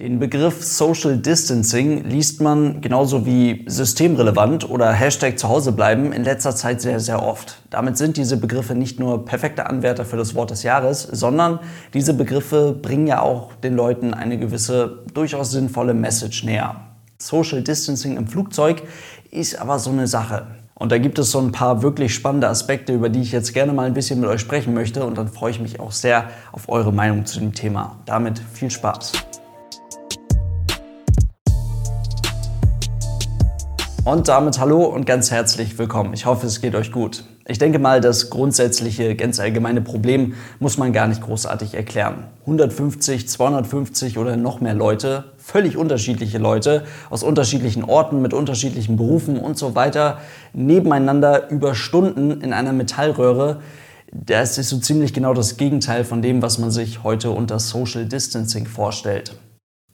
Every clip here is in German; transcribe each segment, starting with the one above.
Den Begriff Social Distancing liest man genauso wie systemrelevant oder Hashtag Zuhause bleiben in letzter Zeit sehr, sehr oft. Damit sind diese Begriffe nicht nur perfekte Anwärter für das Wort des Jahres, sondern diese Begriffe bringen ja auch den Leuten eine gewisse, durchaus sinnvolle Message näher. Social Distancing im Flugzeug ist aber so eine Sache. Und da gibt es so ein paar wirklich spannende Aspekte, über die ich jetzt gerne mal ein bisschen mit euch sprechen möchte. Und dann freue ich mich auch sehr auf eure Meinung zu dem Thema. Damit viel Spaß. Und damit hallo und ganz herzlich willkommen. Ich hoffe, es geht euch gut. Ich denke mal, das grundsätzliche, ganz allgemeine Problem muss man gar nicht großartig erklären. 150, 250 oder noch mehr Leute, völlig unterschiedliche Leute aus unterschiedlichen Orten mit unterschiedlichen Berufen und so weiter, nebeneinander über Stunden in einer Metallröhre. Das ist so ziemlich genau das Gegenteil von dem, was man sich heute unter Social Distancing vorstellt.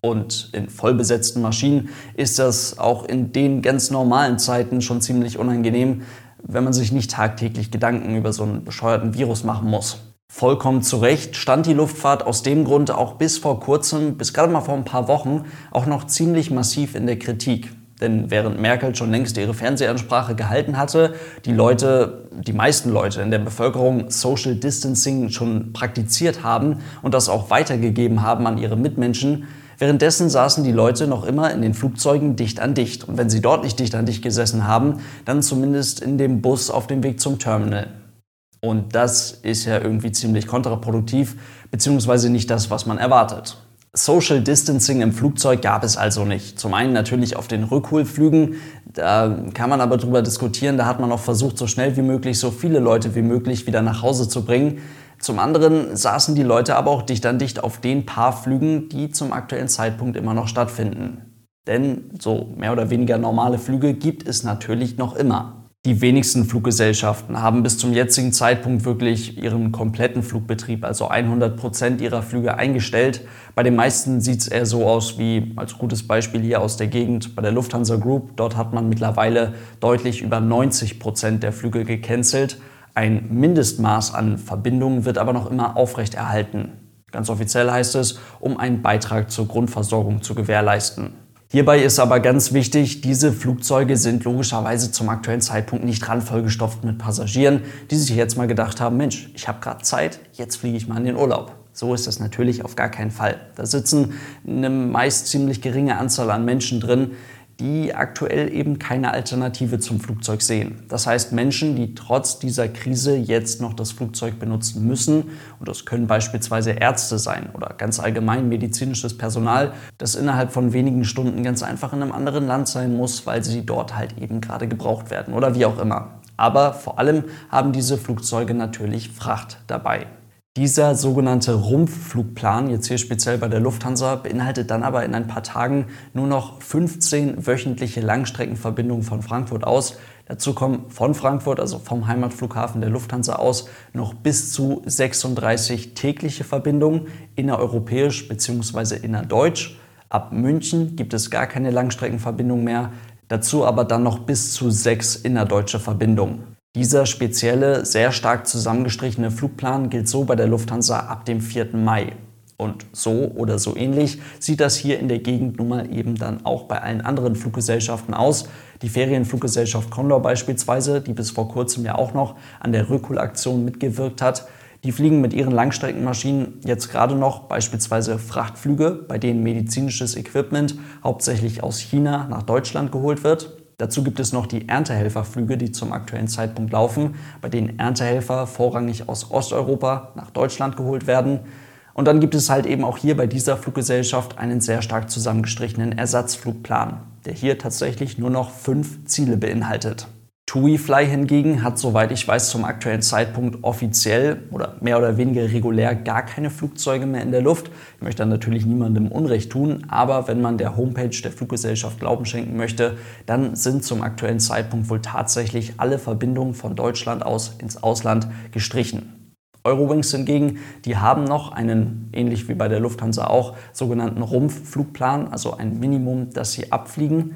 Und in vollbesetzten Maschinen ist das auch in den ganz normalen Zeiten schon ziemlich unangenehm, wenn man sich nicht tagtäglich Gedanken über so einen bescheuerten Virus machen muss. Vollkommen zu Recht stand die Luftfahrt aus dem Grund auch bis vor kurzem, bis gerade mal vor ein paar Wochen, auch noch ziemlich massiv in der Kritik. Denn während Merkel schon längst ihre Fernsehansprache gehalten hatte, die Leute, die meisten Leute in der Bevölkerung Social Distancing schon praktiziert haben und das auch weitergegeben haben an ihre Mitmenschen, Währenddessen saßen die Leute noch immer in den Flugzeugen dicht an dicht. Und wenn sie dort nicht dicht an dicht gesessen haben, dann zumindest in dem Bus auf dem Weg zum Terminal. Und das ist ja irgendwie ziemlich kontraproduktiv, beziehungsweise nicht das, was man erwartet. Social Distancing im Flugzeug gab es also nicht. Zum einen natürlich auf den Rückholflügen, da kann man aber drüber diskutieren, da hat man auch versucht, so schnell wie möglich so viele Leute wie möglich wieder nach Hause zu bringen. Zum anderen saßen die Leute aber auch dicht an dicht auf den paar Flügen, die zum aktuellen Zeitpunkt immer noch stattfinden. Denn so mehr oder weniger normale Flüge gibt es natürlich noch immer. Die wenigsten Fluggesellschaften haben bis zum jetzigen Zeitpunkt wirklich ihren kompletten Flugbetrieb, also 100 Prozent ihrer Flüge eingestellt. Bei den meisten sieht es eher so aus wie als gutes Beispiel hier aus der Gegend bei der Lufthansa Group. Dort hat man mittlerweile deutlich über 90 Prozent der Flüge gecancelt. Ein Mindestmaß an Verbindungen wird aber noch immer aufrechterhalten. Ganz offiziell heißt es, um einen Beitrag zur Grundversorgung zu gewährleisten. Hierbei ist aber ganz wichtig, diese Flugzeuge sind logischerweise zum aktuellen Zeitpunkt nicht randvollgestopft mit Passagieren, die sich jetzt mal gedacht haben, Mensch, ich habe gerade Zeit, jetzt fliege ich mal in den Urlaub. So ist das natürlich auf gar keinen Fall. Da sitzen eine meist ziemlich geringe Anzahl an Menschen drin, die aktuell eben keine Alternative zum Flugzeug sehen. Das heißt Menschen, die trotz dieser Krise jetzt noch das Flugzeug benutzen müssen, und das können beispielsweise Ärzte sein oder ganz allgemein medizinisches Personal, das innerhalb von wenigen Stunden ganz einfach in einem anderen Land sein muss, weil sie dort halt eben gerade gebraucht werden oder wie auch immer. Aber vor allem haben diese Flugzeuge natürlich Fracht dabei. Dieser sogenannte Rumpfflugplan, jetzt hier speziell bei der Lufthansa, beinhaltet dann aber in ein paar Tagen nur noch 15 wöchentliche Langstreckenverbindungen von Frankfurt aus. Dazu kommen von Frankfurt, also vom Heimatflughafen der Lufthansa aus, noch bis zu 36 tägliche Verbindungen innereuropäisch bzw. innerdeutsch. Ab München gibt es gar keine Langstreckenverbindung mehr. Dazu aber dann noch bis zu sechs innerdeutsche Verbindungen. Dieser spezielle, sehr stark zusammengestrichene Flugplan gilt so bei der Lufthansa ab dem 4. Mai. Und so oder so ähnlich sieht das hier in der Gegend nun mal eben dann auch bei allen anderen Fluggesellschaften aus. Die Ferienfluggesellschaft Condor beispielsweise, die bis vor kurzem ja auch noch an der Rückholaktion mitgewirkt hat, die fliegen mit ihren Langstreckenmaschinen jetzt gerade noch beispielsweise Frachtflüge, bei denen medizinisches Equipment hauptsächlich aus China nach Deutschland geholt wird. Dazu gibt es noch die Erntehelferflüge, die zum aktuellen Zeitpunkt laufen, bei denen Erntehelfer vorrangig aus Osteuropa nach Deutschland geholt werden. Und dann gibt es halt eben auch hier bei dieser Fluggesellschaft einen sehr stark zusammengestrichenen Ersatzflugplan, der hier tatsächlich nur noch fünf Ziele beinhaltet. TuiFly hingegen hat, soweit ich weiß, zum aktuellen Zeitpunkt offiziell oder mehr oder weniger regulär gar keine Flugzeuge mehr in der Luft. Ich möchte dann natürlich niemandem Unrecht tun, aber wenn man der Homepage der Fluggesellschaft Glauben schenken möchte, dann sind zum aktuellen Zeitpunkt wohl tatsächlich alle Verbindungen von Deutschland aus ins Ausland gestrichen. Eurowings hingegen, die haben noch einen, ähnlich wie bei der Lufthansa auch, sogenannten Rumpfflugplan, also ein Minimum, das sie abfliegen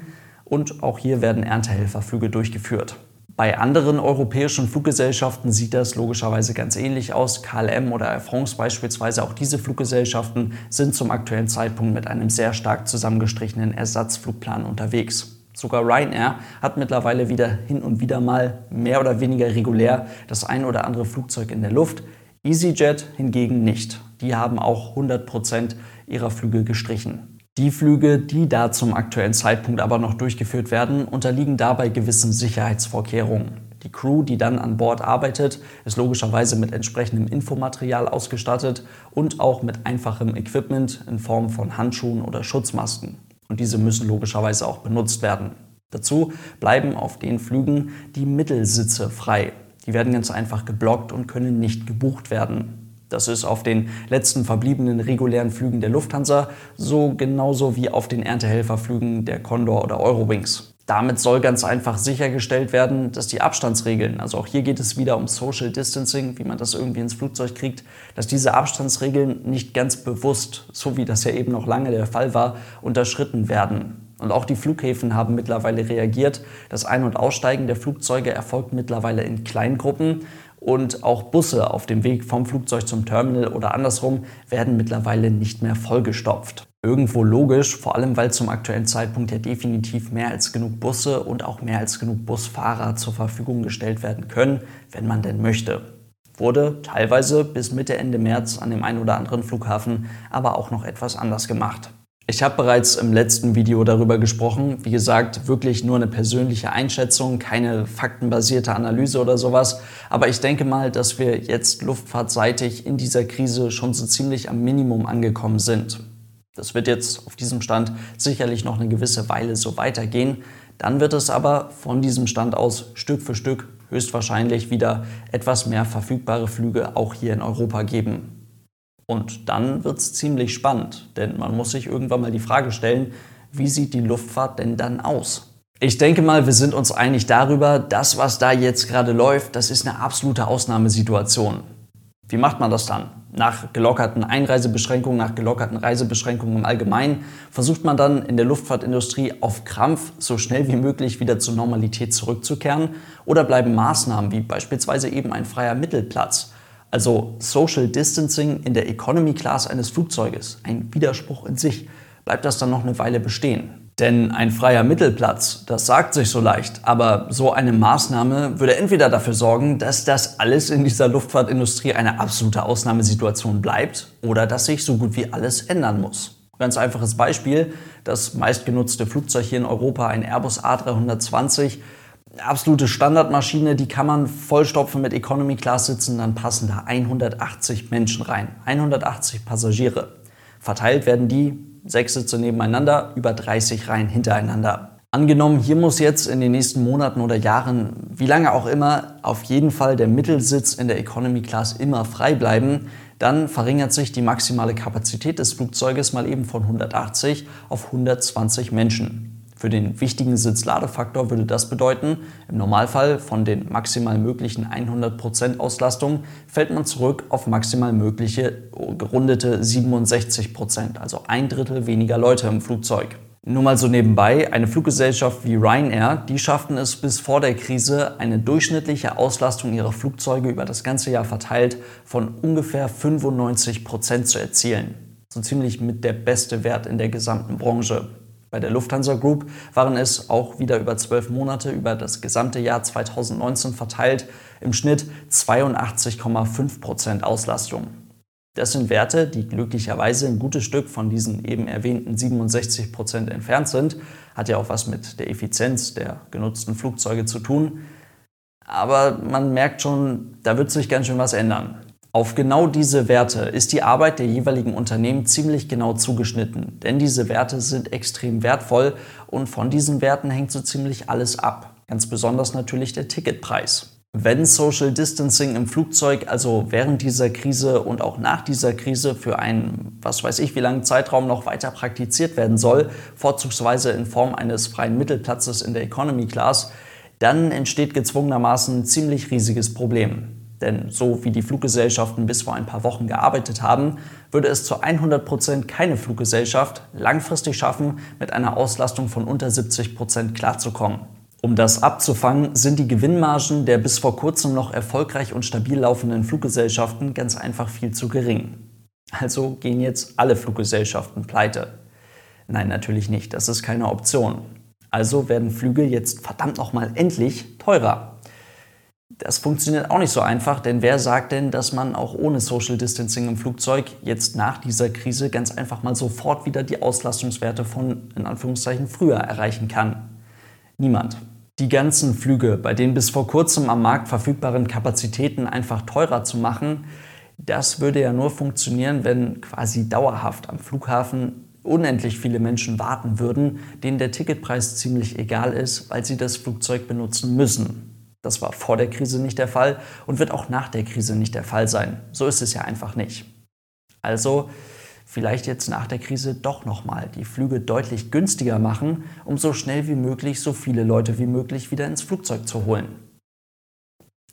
und auch hier werden Erntehelferflüge durchgeführt. Bei anderen europäischen Fluggesellschaften sieht das logischerweise ganz ähnlich aus. KLM oder Air France beispielsweise, auch diese Fluggesellschaften sind zum aktuellen Zeitpunkt mit einem sehr stark zusammengestrichenen Ersatzflugplan unterwegs. Sogar Ryanair hat mittlerweile wieder hin und wieder mal mehr oder weniger regulär das ein oder andere Flugzeug in der Luft. EasyJet hingegen nicht. Die haben auch 100% ihrer Flüge gestrichen. Die Flüge, die da zum aktuellen Zeitpunkt aber noch durchgeführt werden, unterliegen dabei gewissen Sicherheitsvorkehrungen. Die Crew, die dann an Bord arbeitet, ist logischerweise mit entsprechendem Infomaterial ausgestattet und auch mit einfachem Equipment in Form von Handschuhen oder Schutzmasken. Und diese müssen logischerweise auch benutzt werden. Dazu bleiben auf den Flügen die Mittelsitze frei. Die werden ganz einfach geblockt und können nicht gebucht werden. Das ist auf den letzten verbliebenen regulären Flügen der Lufthansa so genauso wie auf den Erntehelferflügen der Condor oder Eurowings. Damit soll ganz einfach sichergestellt werden, dass die Abstandsregeln, also auch hier geht es wieder um Social Distancing, wie man das irgendwie ins Flugzeug kriegt, dass diese Abstandsregeln nicht ganz bewusst, so wie das ja eben noch lange der Fall war, unterschritten werden. Und auch die Flughäfen haben mittlerweile reagiert. Das Ein- und Aussteigen der Flugzeuge erfolgt mittlerweile in Kleingruppen und auch Busse auf dem Weg vom Flugzeug zum Terminal oder andersrum werden mittlerweile nicht mehr vollgestopft. Irgendwo logisch, vor allem weil zum aktuellen Zeitpunkt ja definitiv mehr als genug Busse und auch mehr als genug Busfahrer zur Verfügung gestellt werden können, wenn man denn möchte. Wurde teilweise bis Mitte Ende März an dem einen oder anderen Flughafen aber auch noch etwas anders gemacht. Ich habe bereits im letzten Video darüber gesprochen. Wie gesagt, wirklich nur eine persönliche Einschätzung, keine faktenbasierte Analyse oder sowas. Aber ich denke mal, dass wir jetzt luftfahrtseitig in dieser Krise schon so ziemlich am Minimum angekommen sind. Das wird jetzt auf diesem Stand sicherlich noch eine gewisse Weile so weitergehen. Dann wird es aber von diesem Stand aus Stück für Stück höchstwahrscheinlich wieder etwas mehr verfügbare Flüge auch hier in Europa geben. Und dann wird es ziemlich spannend, denn man muss sich irgendwann mal die Frage stellen, wie sieht die Luftfahrt denn dann aus? Ich denke mal, wir sind uns einig darüber, das, was da jetzt gerade läuft, das ist eine absolute Ausnahmesituation. Wie macht man das dann? Nach gelockerten Einreisebeschränkungen, nach gelockerten Reisebeschränkungen im Allgemeinen versucht man dann in der Luftfahrtindustrie auf Krampf so schnell wie möglich wieder zur Normalität zurückzukehren oder bleiben Maßnahmen wie beispielsweise eben ein freier Mittelplatz also Social Distancing in der Economy Class eines Flugzeuges, ein Widerspruch in sich, bleibt das dann noch eine Weile bestehen. Denn ein freier Mittelplatz, das sagt sich so leicht, aber so eine Maßnahme würde entweder dafür sorgen, dass das alles in dieser Luftfahrtindustrie eine absolute Ausnahmesituation bleibt oder dass sich so gut wie alles ändern muss. Ganz einfaches Beispiel, das meistgenutzte Flugzeug hier in Europa, ein Airbus A320, absolute Standardmaschine, die kann man vollstopfen mit Economy Class sitzen, dann passen da 180 Menschen rein. 180 Passagiere. Verteilt werden die, sechs Sitze nebeneinander, über 30 Reihen hintereinander. Angenommen, hier muss jetzt in den nächsten Monaten oder Jahren, wie lange auch immer, auf jeden Fall der Mittelsitz in der Economy Class immer frei bleiben, dann verringert sich die maximale Kapazität des Flugzeuges mal eben von 180 auf 120 Menschen. Für den wichtigen Sitzladefaktor würde das bedeuten, im Normalfall von den maximal möglichen 100% Auslastung fällt man zurück auf maximal mögliche gerundete 67%, also ein Drittel weniger Leute im Flugzeug. Nur mal so nebenbei, eine Fluggesellschaft wie Ryanair, die schafften es bis vor der Krise, eine durchschnittliche Auslastung ihrer Flugzeuge über das ganze Jahr verteilt von ungefähr 95% zu erzielen. So ziemlich mit der beste Wert in der gesamten Branche. Bei der Lufthansa Group waren es auch wieder über zwölf Monate, über das gesamte Jahr 2019 verteilt, im Schnitt 82,5 Prozent Auslastung. Das sind Werte, die glücklicherweise ein gutes Stück von diesen eben erwähnten 67 Prozent entfernt sind. Hat ja auch was mit der Effizienz der genutzten Flugzeuge zu tun. Aber man merkt schon, da wird sich ganz schön was ändern. Auf genau diese Werte ist die Arbeit der jeweiligen Unternehmen ziemlich genau zugeschnitten, denn diese Werte sind extrem wertvoll und von diesen Werten hängt so ziemlich alles ab. Ganz besonders natürlich der Ticketpreis. Wenn Social Distancing im Flugzeug also während dieser Krise und auch nach dieser Krise für einen, was weiß ich, wie langen Zeitraum noch weiter praktiziert werden soll, vorzugsweise in Form eines freien Mittelplatzes in der Economy Class, dann entsteht gezwungenermaßen ein ziemlich riesiges Problem. Denn so wie die Fluggesellschaften bis vor ein paar Wochen gearbeitet haben, würde es zu 100 Prozent keine Fluggesellschaft langfristig schaffen, mit einer Auslastung von unter 70 Prozent klarzukommen. Um das abzufangen, sind die Gewinnmargen der bis vor kurzem noch erfolgreich und stabil laufenden Fluggesellschaften ganz einfach viel zu gering. Also gehen jetzt alle Fluggesellschaften pleite. Nein, natürlich nicht, das ist keine Option. Also werden Flüge jetzt verdammt nochmal endlich teurer. Das funktioniert auch nicht so einfach, denn wer sagt denn, dass man auch ohne Social Distancing im Flugzeug jetzt nach dieser Krise ganz einfach mal sofort wieder die Auslastungswerte von in Anführungszeichen früher erreichen kann? Niemand. Die ganzen Flüge, bei den bis vor kurzem am Markt verfügbaren Kapazitäten einfach teurer zu machen, das würde ja nur funktionieren, wenn quasi dauerhaft am Flughafen unendlich viele Menschen warten würden, denen der Ticketpreis ziemlich egal ist, weil sie das Flugzeug benutzen müssen. Das war vor der Krise nicht der Fall und wird auch nach der Krise nicht der Fall sein. So ist es ja einfach nicht. Also vielleicht jetzt nach der Krise doch nochmal die Flüge deutlich günstiger machen, um so schnell wie möglich so viele Leute wie möglich wieder ins Flugzeug zu holen.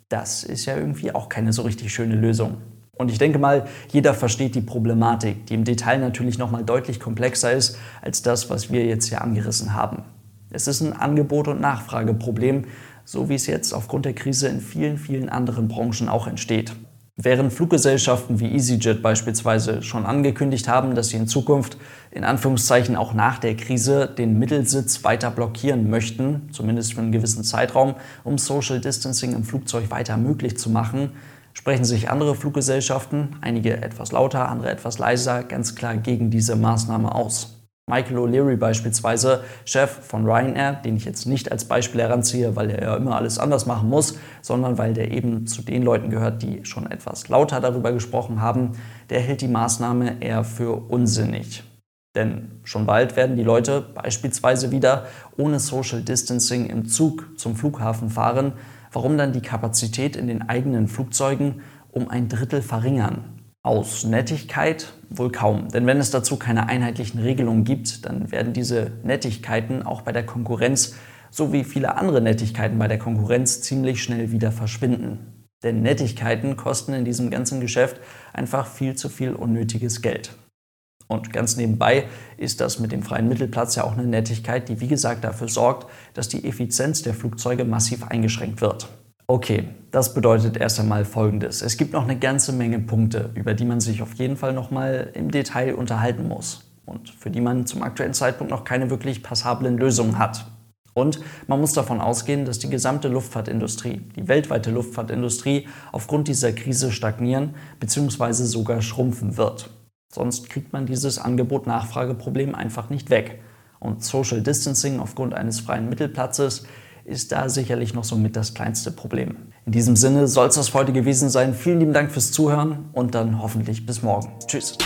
Das ist ja irgendwie auch keine so richtig schöne Lösung. Und ich denke mal, jeder versteht die Problematik, die im Detail natürlich nochmal deutlich komplexer ist als das, was wir jetzt hier angerissen haben. Es ist ein Angebot- und Nachfrageproblem, so wie es jetzt aufgrund der Krise in vielen, vielen anderen Branchen auch entsteht. Während Fluggesellschaften wie EasyJet beispielsweise schon angekündigt haben, dass sie in Zukunft in Anführungszeichen auch nach der Krise den Mittelsitz weiter blockieren möchten, zumindest für einen gewissen Zeitraum, um Social Distancing im Flugzeug weiter möglich zu machen, sprechen sich andere Fluggesellschaften, einige etwas lauter, andere etwas leiser, ganz klar gegen diese Maßnahme aus. Michael O'Leary beispielsweise, Chef von Ryanair, den ich jetzt nicht als Beispiel heranziehe, weil er ja immer alles anders machen muss, sondern weil der eben zu den Leuten gehört, die schon etwas lauter darüber gesprochen haben, der hält die Maßnahme eher für unsinnig. Denn schon bald werden die Leute beispielsweise wieder ohne Social Distancing im Zug zum Flughafen fahren. Warum dann die Kapazität in den eigenen Flugzeugen um ein Drittel verringern? Aus Nettigkeit wohl kaum, denn wenn es dazu keine einheitlichen Regelungen gibt, dann werden diese Nettigkeiten auch bei der Konkurrenz so wie viele andere Nettigkeiten bei der Konkurrenz ziemlich schnell wieder verschwinden. Denn Nettigkeiten kosten in diesem ganzen Geschäft einfach viel zu viel unnötiges Geld. Und ganz nebenbei ist das mit dem freien Mittelplatz ja auch eine Nettigkeit, die wie gesagt dafür sorgt, dass die Effizienz der Flugzeuge massiv eingeschränkt wird. Okay, das bedeutet erst einmal Folgendes. Es gibt noch eine ganze Menge Punkte, über die man sich auf jeden Fall noch mal im Detail unterhalten muss und für die man zum aktuellen Zeitpunkt noch keine wirklich passablen Lösungen hat. Und man muss davon ausgehen, dass die gesamte Luftfahrtindustrie, die weltweite Luftfahrtindustrie aufgrund dieser Krise stagnieren bzw. sogar schrumpfen wird. Sonst kriegt man dieses Angebot-Nachfrage-Problem einfach nicht weg. Und Social Distancing aufgrund eines freien Mittelplatzes ist da sicherlich noch somit das kleinste Problem. In diesem Sinne soll es das heute gewesen sein. Vielen lieben Dank fürs Zuhören und dann hoffentlich bis morgen. Tschüss.